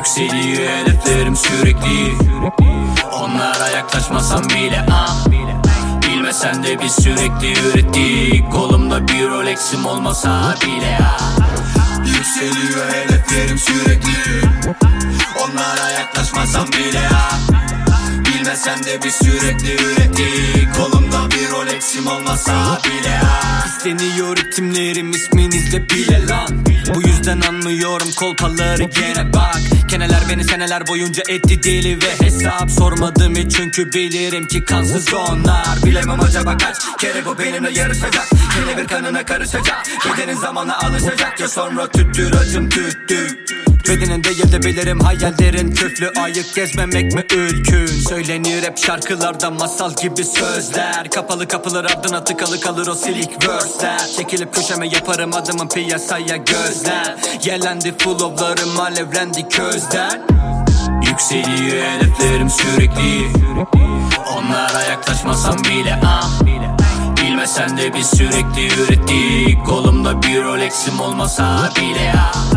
hedeflerim sürekli. Onlara yaklaşmasam bile ah Bilmesen de biz sürekli ürettik. Kolumda bir Rolex'im olmasa bile ah Yükseliyor hedeflerim sürekli. Onlara yaklaşmasam bile ah Bilmesen de biz sürekli ürettik. Kolumda bir Rolex'im olmasa bile. Ah İsteniyor ritimlerim isminizle bile lan. Bu yüzden anlıyorum kolpaları gene. Bak Keneler beni seneler boyunca etti deli ve hesap. Sormadım hiç çünkü bilirim ki kansız onlar. Bilemem acaba kaç kere bu benimle yarışacak. Yine bir kanına karışacak. Bedenin zamana alışacak. Ya sonra tüttür acım tüttü Bedenin değil de bilirim hayallerin küflü Ayık gezmemek mi ülkün? Söylenir hep şarkılarda masal gibi sözler. Kapalı kapılar ardına tıkalı kalır o silik verse'ler. Çekilip köşeme yaparım adımın piyasaya gözler. Yerlendi flowlarım alevlendi közden Yükseliyor hedeflerim sürekli. Onlara yaklaşmasam bile ah. Bilmesen de biz sürekli ürettik. Kolumda bir Rolex'im olmasa bile ah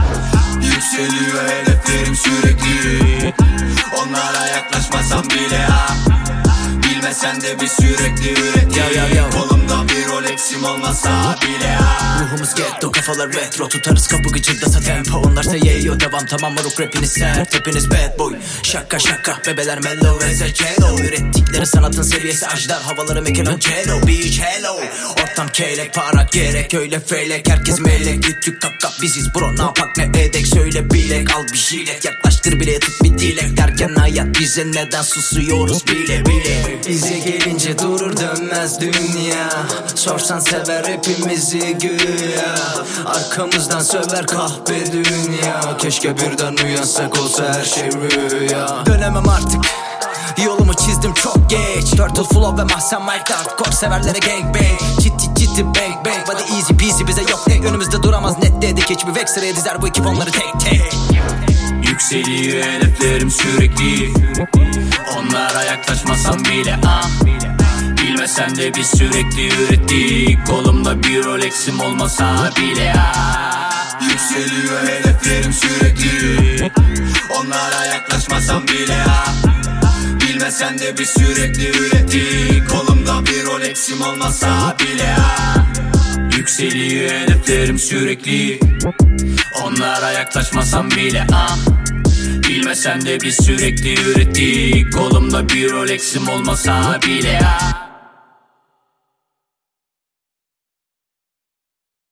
Yükseliyor hedeflerim sürekli. Onlara yaklaşmasam bile ah Bilmesen de biz sürekli yo. Kolumda bir Rolex'im olmasa bile ah Ruhumuz ghetto kafalar retro. Tutarız kapı gıcırdasa tempo. Onlarsa yeyo devam. Tamam moruk rapiniz sert. Hepiniz bad boy. Şaka şaka. Bebeler mellow ve zecelo Ürettikleri sanatın seviyesi ajdar. Havaları Michelangelo Beach hello. Ortam keylek para gerek. Öyle feylek Herkes melek. Lütfük kap kap. Biziz bro. Ne yapak ne edek. Söyle bilek. Al bir jilet. Yaklaştır bile. Tut bir dilek. Derken hayat bize neden susuyoruz bile bile. Bize gelince durur dönmez dünya. Sorsan sever hepimizi güya Arkamızdan söver kahpe dünya. Keşke birden uyansak olsa her şey rüya. Dönemem artık. Yolumu çizdim çok geç. Turtle flow ve mahzen mic hardcore severlere gang bang. Ciddi ciddi bang bang. Body easy peasy bize yok ne. Önümüzde duramaz net dedik. Hiçbir vexer'e dizer bu ekip onları tek tek. Yükseliyor hedeflerim sürekli. Onlara yaklaşmasam bile ah Bilmesen de biz sürekli ürettik. Kolumda bir Rolex'im olmasa bile. Ah Yükseliyor hedeflerim sürekli. Onlara yaklaşmasam bile. Ah Bilmesen de biz sürekli ürettik. Kolumda bir Rolex'im olmasa bile. Ah Yükseliyor hedeflerim sürekli. Onlara yaklaşmasam bile. Ah. Bilmesen de biz sürekli ürettik. Kolumda bir Rolex'im olmasa bile. Ah